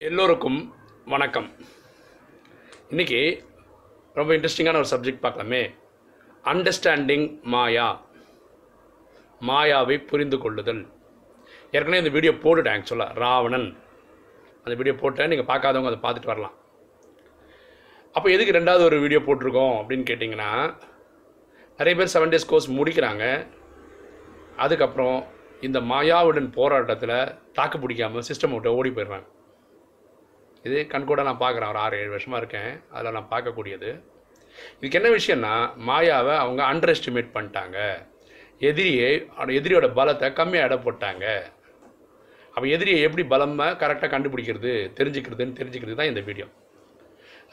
எல்லோருக்கும் வணக்கம். இன்னைக்கு ரொம்ப இன்ட்ரெஸ்டிங்கான ஒரு சப்ஜெக்ட் பார்க்கலாமே. அண்டர்ஸ்டாண்டிங் மாயா. மாயாவை புரிந்து கொள்ளுதல். ஏற்கனவே இந்த வீடியோ போட்டுட்டேன் ஆக்சுவலாக ராவணன். அந்த வீடியோ போட்டேன் நீங்கள் பார்க்காதவங்க அதை பார்த்துட்டு வரலாம். அப்போ எதுக்கு ரெண்டாவது ஒரு வீடியோ போட்டிருக்கோம் அப்படின்னு கேட்டிங்கன்னா நிறைய பேர் செவன் டேஸ் கோர்ஸ் முடிக்கிறாங்க. அதுக்கப்புறம் இந்த மாயாவுடன் போராட்டத்தில் தாக்கு பிடிக்காமல் சிஸ்டம் விட்டு ஓடி போயிடுறாங்க. இது கண்கூட நான் பார்க்குறேன். ஒரு ஆறு ஏழு வருஷமாக இருக்கேன். அதில் நான் பார்க்கக்கூடியது. இதுக்கு என்ன விஷயம்னா மாயாவை அவங்க அண்டர் எஸ்டிமேட் பண்ணிட்டாங்க. எதிரியை எதிரியோட பலத்தை கம்மியாக இட போட்டாங்க. அப்போ எதிரியை எப்படி பலமாக கரெக்டாக கண்டுபிடிக்கிறது தெரிஞ்சுக்கிறதுன்னு தெரிஞ்சுக்கிறது தான் இந்த வீடியோ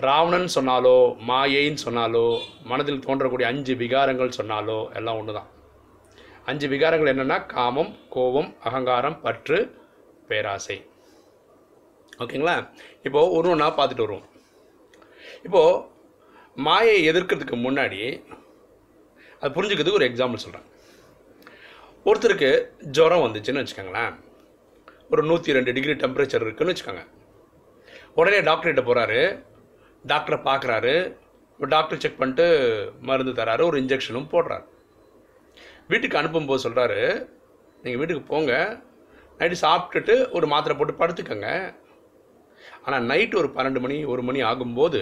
ராவணன் சொன்னாலோ மாயைன்னு சொன்னாலோ மனதில் தோன்றக்கூடிய அஞ்சு விகாரங்கள் சொன்னாலோ எல்லாம் ஒன்று தான். அஞ்சு விகாரங்கள் என்னென்னா காமம் கோபம் அகங்காரம் பற்று பேராசை. ஓகேங்களா? இப்போது ஒரு ஒன்றா பார்த்துட்டு வருவோம். இப்போது மாயை எதிர்க்கிறதுக்கு முன்னாடி அது புரிஞ்சுக்கிறதுக்கு ஒரு எக்ஸாம்பிள் சொல்கிறேன் ஒருத்தருக்கு ஜுரம் வந்துச்சுன்னு வச்சுக்கோங்களேன். ஒரு நூற்றி ரெண்டு டிகிரி டெம்பரேச்சர் இருக்குதுன்னு வச்சுக்கோங்க. உடனே டாக்டர்கிட்ட போகிறாரு டாக்டரை பார்க்குறாரு. டாக்டர் செக் பண்ணிட்டு மருந்து தராரு. ஒரு இன்ஜெக்ஷனும் போடுறாரு. வீட்டுக்கு அனுப்பும்போது சொல்கிறாரு நீங்கள் வீட்டுக்கு போங்க. நைட்டு சாப்பிட்டுட்டு ஒரு மாத்திரை போட்டு படுத்துக்கோங்க. ஆனால் நைட்டு ஒரு பன்னெண்டு மணி ஒரு மணி ஆகும்போது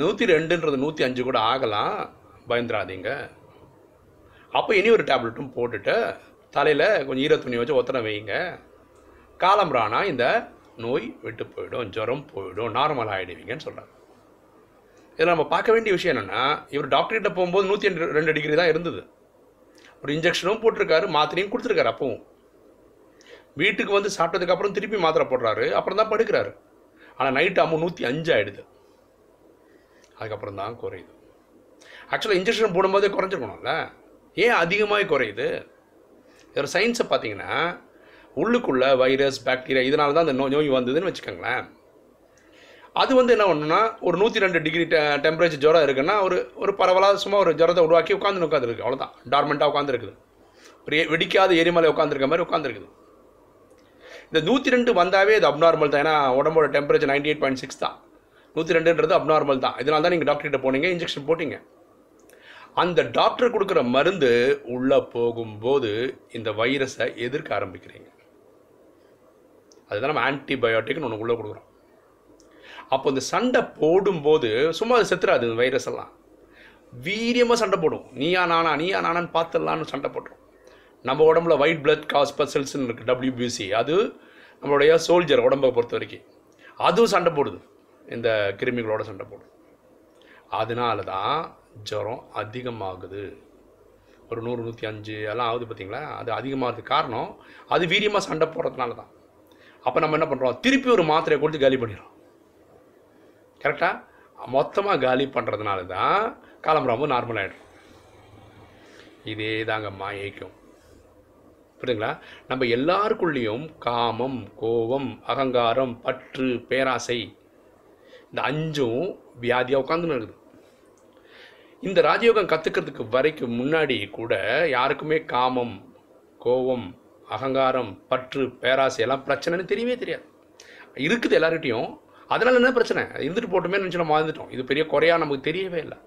நூற்றி ரெண்டுன்றது நூற்றி அஞ்சு கூட ஆகலாம் பயந்துடாதீங்க அப்போ இனி ஒரு டேப்லெட்டும் போட்டுட்டு தலையில் கொஞ்சம் ஈர துணி வச்சு ஒத்தனை வைங்க. காலம்பரானா இந்த நோய் விட்டு போயிடும் ஜுரம் போயிடும் நார்மல் ஆகிடுவீங்கன்னு சொல்கிறாங்க இதில் நம்ம பார்க்க வேண்டிய விஷயம் என்னென்னா இவர் டாக்டர்கிட்ட போகும்போது நூற்றி ரெண்டு டிகிரி தான் இருந்தது. ஒரு இன்ஜெக்ஷனும் போட்டிருக்காரு மாத்திரையும் கொடுத்துருக்காரு அப்பவும். வீட்டுக்கு வந்து சாப்பிட்டதுக்கப்புறம் திருப்பி மாத்திரை போடுறாரு அப்புறம் தான் படுக்கிறாரு. ஆனால் நைட்டு அம்மா நூற்றி அஞ்சு ஆகிடுது அதுக்கப்புறம் தான் குறையுது ஆக்சுவலாக இன்ஜெக்ஷன் போடும்போதே குறைஞ்சிருக்கணும்ல. ஏன் அதிகமாக குறையுது? இதில் சயின்ஸை பார்த்தீங்கன்னா உள்ளுக்குள்ள வைரஸ் பாக்டீரியா இதனால தான் அந்த நோய் நோய் வந்ததுன்னு வச்சுக்கோங்களேன். அது வந்து என்ன பண்ணுன்னா ஒரு நூற்றி ரெண்டு டிகிரி டெ டெம்பரேச்சர் ஜுரம் இருக்குன்னா ஒரு ஒரு பரவலாக சும்மா ஒரு ஜுரத்தை உருவாக்கி உட்காந்து உட்காந்துருக்கு அவ்வளோதான் டார்மெண்ட்டாக உட்காந்துருக்குது ஒரு வெடிக்காத எரிமலை உட்காந்துருக்க மாதிரி உட்காந்துருக்குது இந்த நூற்றி ரெண்டு வந்தாவே இது அப்நார்மல் தான். ஏன்னா உடம்போட temperature ninety eight point six தான். நூற்றி ரெண்டுன்றது அப்நார்மல் தான். இதனால தான் நீங்கள் டாக்டர்கிட்ட போனீங்க இன்ஜெக்ஷன் போட்டீங்க. அந்த டாக்டர் கொடுக்குற மருந்து உள்ளே போகும்போது இந்த வைரஸை எதிர்க்க ஆரம்பிக்கிறீங்க. அதுதான் நம்ம ஆன்டிபயோட்டிக்னு ஒன்று உள்ளே கொடுக்குறோம். அப்போ இந்த சண்டை போடும்போது சும்மா அது செத்துறாது இந்த வைரஸ் எல்லாம். வீரியமாக சண்டை போடும் நீயா நானா நீயா நானான்னு பார்த்துடலான்னு சண்டை போட்டுரும் நம்ம உடம்புல ஒயிட் பிளட் காஸ் இருக்குது டபிள்யூபிசி அது நம்மளுடைய சோல்ஜர் உடம்பை பொறுத்த வரைக்கும். அதுவும் சண்டை போடுது. இந்த கிருமிகளோட சண்டை போடுது. அதனால தான் ஜுரம் அதிகமாகுது. ஒரு நூறு நூற்றி அஞ்சு எல்லாம் ஆகுது பார்த்தீங்களா? அது அதிகமாகிறதுக்கு காரணம் அது வீரியமாக சண்டை போடுறதுனால தான். அப்போ நம்ம என்ன பண்ணுறோம் திருப்பி ஒரு மாத்திரையை கொடுத்து காலி பண்ணிடுறோம். கரெக்டாக மொத்தமாக காலி பண்ணுறதுனால தான் காலம்பராம நார்மல் ஆகிடும் இதே தாங்க மாயக்கும் புரியுதுங்களா? நம்ம எல்லாருக்குள்ளேயும் காமம் கோபம் அகங்காரம் பற்று பேராசை இந்த அஞ்சும் வியாதியாக உட்காந்துன்னு இருக்குது. இந்த ராஜயோகம் கற்றுக்கிறதுக்கு வரைக்கும் முன்னாடி கூட யாருக்குமே காமம் கோபம் அகங்காரம் பற்று பேராசை எல்லாம் பிரச்சனைன்னு தெரியவே தெரியாது. இருக்குது எல்லார்கிட்டையும். அதனால் என்ன பிரச்சனை? இருந்துட்டு போட்டுமே நினச்சி நம்ம வாழ்ந்துட்டோம். இது பெரிய குறையா நமக்கு தெரியவே இல்லை.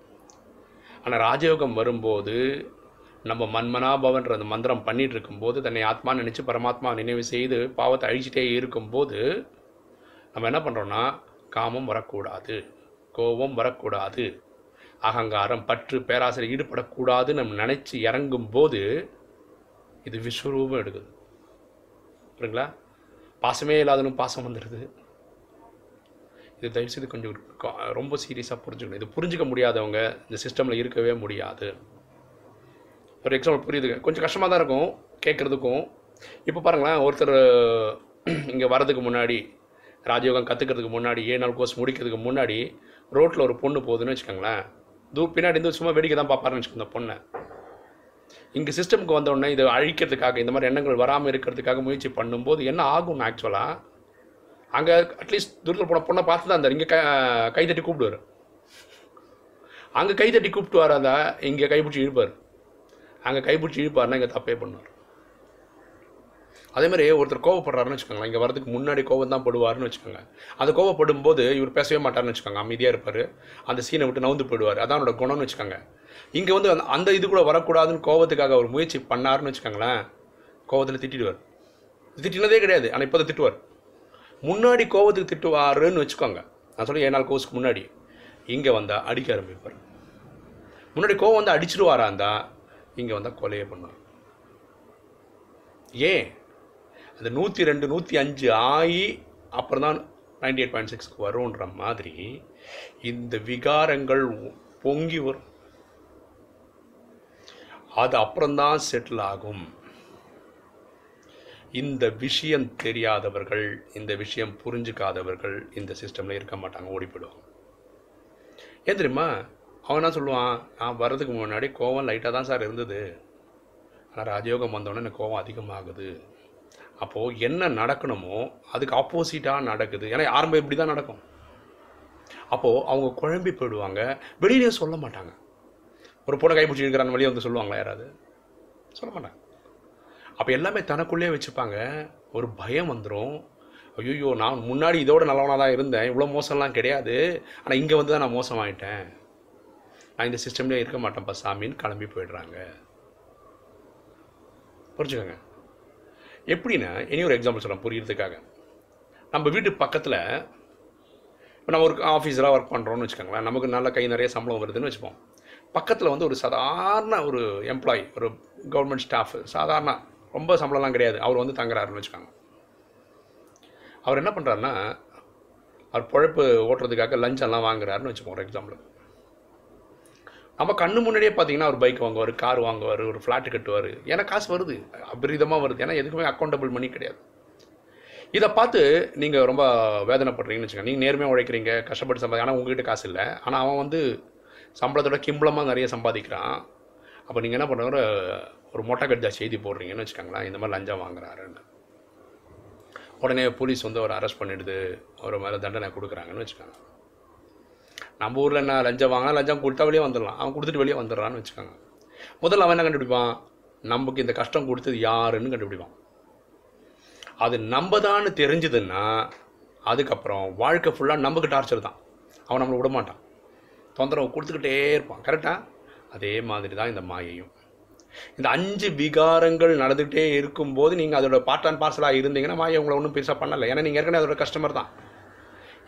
ஆனால் ராஜயோகம் வரும்போது நம்ம மன்மனாபவன்ற அந்த மந்திரம் பண்ணிட்டு இருக்கும்போது தன்னை ஆத்மா நினச்சி பரமாத்மா நினைவு செய்து பாவத்தை அழிச்சிட்டே இருக்கும்போது நம்ம என்ன பண்ணுறோன்னா காமம் வரக்கூடாது கோபம் வரக்கூடாது அகங்காரம் பற்று பேராசிரியர் ஈடுபடக்கூடாது நம்ம நினச்சி இறங்கும்போது இது விஸ்வரூபம் எடுக்குது. புரியுங்களா பாசமே இல்லாதனும் பாசம் வந்துடுது. இது தயவுசெய்து கொஞ்சம் ரொம்ப சீரியஸாக புரிஞ்சுக்கணும். இது புரிஞ்சுக்க முடியாதவங்க இந்த சிஸ்டமில் இருக்கவே முடியாது. ஒரு எக்ஸாம்பிள் புரியுதுங்க. கொஞ்சம் கஷ்டமாக தான் இருக்கும் கேட்குறதுக்கும் இப்போ பாருங்களேன் ஒருத்தர் இங்கே வர்றதுக்கு முன்னாடி ராஜயோகம் கற்றுக்கிறதுக்கு முன்னாடி ஏழு நாள் கோர்ஸ் முடிக்கிறதுக்கு முன்னாடி ரோட்டில் ஒரு பொண்ணு போகுதுன்னு வச்சுக்கோங்களேன். தூ பின்னாடி இருந்து சும்மா வேடிக்கை தான் பார்ப்பாருன்னு வச்சுக்கோங்க இந்த பொண்ணை. இங்கே சிஸ்டமுக்கு வந்தோடனே இதை அழிக்கிறதுக்காக இந்த மாதிரி எண்ணங்கள் வராமல் இருக்கிறதுக்காக முயற்சி பண்ணும்போது என்ன ஆகும் ஆக்சுவலாக அங்கே அட்லீஸ்ட் தூரத்தில் போன பொண்ணை பார்த்து தான் இருந்தார். இங்கே க கைத்தட்டி கூப்பிடுவார். அங்கே கைத்தட்டி கூப்பிட்டு வராதா இங்கே கைப்பிடிச்சி இழுப்பார். அங்கே கைப்பிடிச்சி இழுப்பாருன்னா இங்கே தப்பே பண்ணுவார். அதேமாதிரி ஒருத்தர் கோவப்படுறாருன்னு வச்சுக்கோங்களேன். இங்கே வரதுக்கு முன்னாடி கோவம் தான் படுவார்னு வச்சுக்கோங்க. அந்த கோவப்படும் போது இவர் பேசவே மாட்டார்னு வச்சுக்கோங்க. அமைதியாக இருப்பார். அந்த சீனை விட்டு நவுந்து போயிடுவார். அதான் அவனோட குணம்னு வச்சுக்கோங்க. இங்கே வந்து அந்த- அந்த இது கூட வரக்கூடாதுன்னு கோவத்துக்காக அவர் முயற்சி பண்ணாருன்னு வச்சுக்கோங்களேன். கோவத்தில் திட்டிடுவார். திட்டினதே கிடையாது. ஆனால் இப்போ திட்டுவார். முன்னாடி கோவத்துக்கு திட்டுவாருன்னு வச்சுக்கோங்க. நான் சொல்லி ஏழு நாள் கோவத்துக்கு முன்னாடி. இங்கே வந்தால் அடிக்க ஆரம்பிப்பார். முன்னாடி கோவம் வந்து அடிச்சிடுவாரா இருந்தால் இங்கே வந்தால் கொலையை பண்ணும் ஏன்? அந்த நூற்றி ரெண்டு நூற்றி அஞ்சு ஆகி அப்புறம் தான் நைன்டி எயிட் பாயிண்ட் சிக்ஸ்க்கு வரும்ன்ற மாதிரி இந்த விகாரங்கள் பொங்கி வரும். அது அப்புறம்தான் செட்டில் ஆகும். இந்த விஷயம் தெரியாதவர்கள் இந்த விஷயம் புரிஞ்சுக்காதவர்கள் இந்த சிஸ்டமில் இருக்க மாட்டாங்க ஓடி போயிடுவாங்க. ஏன் தெரியுமா? அவன் என்ன சொல்லுவான்? நான் வர்றதுக்கு முன்னாடி கோவம் லைட்டாக தான் சார் இருந்தது. ஆனால் ராஜயோகம் வந்தோடனே எனக்கு கோவம் அதிகமாகுது. அப்போது என்ன நடக்கணுமோ அதுக்கு ஆப்போசிட்டாக நடக்குது. ஏன்னா ஆரம்பம் இப்படி தான் நடக்கும். அப்போது அவங்க குழம்பி போயிடுவாங்க. வெளியிலே சொல்ல மாட்டாங்க. ஒரு பொண்ணை கைப்பிடிச்சி இருக்கிறான் வழியை வந்து சொல்லுவாங்களா யாராவது? சொல்ல மாட்டாங்க. அப்போ எல்லாமே தனக்குள்ளேயே வச்சுப்பாங்க. ஒரு பயம் வந்துடும் ஐயோ நான் முன்னாடி இதோட நல்லவனாக தான் இருந்தேன். இவ்வளோ மோசம்லாம் கிடையாது. ஆனால் இங்கே வந்து தான் நான் மோசமாயிட்டேன். நான் இந்த சிஸ்டம்லேயே இருக்க மாட்டேன்ப்பா சாமின்னு கிளம்பி போயிடுறாங்க. புரிஞ்சுக்கோங்க. எப்படின்னா இனி ஒரு எக்ஸாம்பிள் சொல்கிறேன் புரியறதுக்காக. நம்ம வீட்டு பக்கத்தில் இப்போ நம்ம ஒரு ஆஃபீஸராக ஒர்க் பண்ணுறோன்னு வச்சுக்கோங்களேன் நமக்கு நல்ல கை நிறைய சம்பளம் வருதுன்னு வச்சுப்போம். பக்கத்தில் வந்து ஒரு சாதாரண ஒரு எம்ப்ளாயி ஒரு கவர்மெண்ட் ஸ்டாஃப் சாதாரண ரொம்ப சம்பளம்லாம் கிடையாது. அவர் வந்து தங்குறாருன்னு வச்சுக்கோங்க. அவர் என்ன பண்ணுறாருன்னா அவர் பழப்பு ஓட்டுறதுக்காக லஞ்செல்லாம் வாங்குறாருன்னு வச்சுப்போம் ஒரு எக்ஸாம்பிள் நம்ம கண்ணு முன்னாடியே பார்த்தீங்கன்னா ஒரு பைக் வாங்குவார் கார் வாங்குவார் ஒரு ஃப்ளாட்டு கட்டுவார். ஏன்னா காசு வருது. அபரிதமாக வருது. ஏன்னா எதுக்குமே அக்கௌண்டபிள் மணி கிடையாது. இதை பார்த்து நீங்கள் ரொம்ப வேதனைப்படுறீங்கன்னு வச்சுக்கோங்க. நீங்கள் நேர்மையாக உழைக்கிறீங்க கஷ்டப்பட்டு சம்பாதி ஆனால் உங்ககிட்ட காசு இல்லை. ஆனால் அவன் வந்து சம்பளத்தோட கிம்பளமாக நிறைய சம்பாதிக்கிறான். அப்போ நீங்கள் என்ன பண்ணுற ஒரு மொட்டை கட்ஜா செய்தி போடுறீங்கன்னு வச்சுக்கோங்களேன். இந்த மாதிரி லஞ்சம் வாங்குறாருன்னு. உடனே போலீஸ் வந்து அவரை அரெஸ்ட் பண்ணிடுது. அவர் மேலே தண்டனை கொடுக்குறாங்கன்னு வச்சுக்கோங்க. நம்ம ஊரில் என்ன லஞ்சம் வாங்கினா லஞ்சம் கொடுத்தா வெளியே வந்துடலாம். அவன் கொடுத்துட்டு வெளியே வந்துடுறான்னு வச்சுக்கோங்க. முதல்ல அவன் என்ன கண்டுபிடிப்பான்? நமக்கு இந்த கஷ்டம் கொடுத்தது யாருன்னு கண்டுபிடிப்பான். அது நம்ம தான் தெரிஞ்சதுன்னா அதுக்கப்புறம் வாழ்க்கை ஃபுல்லாக நமக்கு டார்ச்சர் தான். அவன் நம்மளை விடமாட்டான் தொந்தரவு கொடுத்துக்கிட்டே இருப்பான். கரெக்டாக அதே மாதிரி தான் இந்த மாயையும். இந்த அஞ்சு விகாரங்கள் நடந்துகிட்டே இருக்கும்போது நீங்கள் அதோட பார்ட் அண்ட் பார்சலாக இருந்தீங்கன்னா மாயை உங்களை ஒன்றும் பெருசாக பண்ணலை. ஏன்னா நீங்கள் ஏற்கனவே அதோட கஸ்டமர் தான்.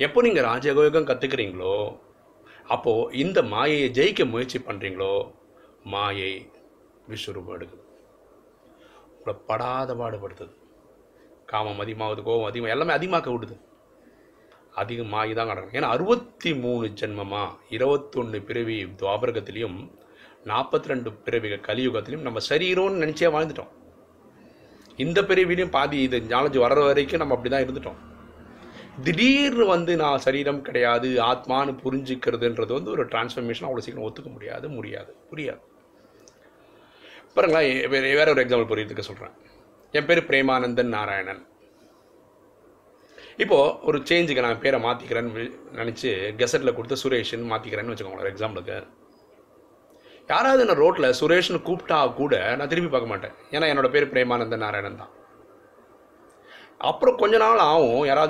எப்போ நீங்கள் ராஜயோகம் கற்றுக்கிறீங்களோ அப்போது இந்த மாயையை ஜெயிக்க முயற்சி பண்ணுறீங்களோ மாயை விஸ்வரூபம் எடுக்குது உங்களை படாத பாடுபடுத்துது. காமம் அதிகமாகுது கோபம் அதிகமாக எல்லாமே அதிகமாக்க விடுது. அதிகம் மாயி தான் கிடக்கும். ஏன்னா அறுபத்தி மூணு ஜென்மமாக இருபத்தொன்று பிறவி துவாபரகத்திலையும் நாற்பத்தி ரெண்டு பிறவிகள் கலியுகத்திலையும் நம்ம சரீரம்னு நினச்சே வாழ்ந்துட்டோம். இந்த பிறவிலையும் பாதி இது நாலேஜ் வர்ற வரைக்கும் நம்ம அப்படி தான் இருந்துட்டோம். திடீர்னு வந்து நான் சரீரம் கிடையாது ஆத்மான்னு புரிஞ்சுக்கிறதுன்றது வந்து ஒரு டிரான்ஸ்ஃபர்மேஷன் அவ்வளோ சீக்கிரம் ஒத்துக்க முடியாது முடியாது புரியாது. பாருங்களேன் வேற வேற ஒரு எக்ஸாம்பிள் புரியறதுக்கு சொல்கிறேன் என் பேர் பிரேமானந்தன் நாராயணன். இப்போது ஒரு சேஞ்சுக்கு நான் பேரை மாற்றிக்கிறேன்னு நினச்சி கெசட்டில் கொடுத்து சுரேஷ்னு மாற்றிக்கிறேன்னு வச்சுக்கோங்களேன் ஒரு எக்ஸாம்பிளுக்கு யாராவது நான் ரோட்டில் சுரேஷ்னு கூப்பிட்டா கூட நான் திரும்பி பார்க்க மாட்டேன். ஏன்னா என்னோட பேர் பிரேமானந்தன் நாராயணன் தான். அப்புறம் கொஞ்ச நாள் ஆகும் யாராவது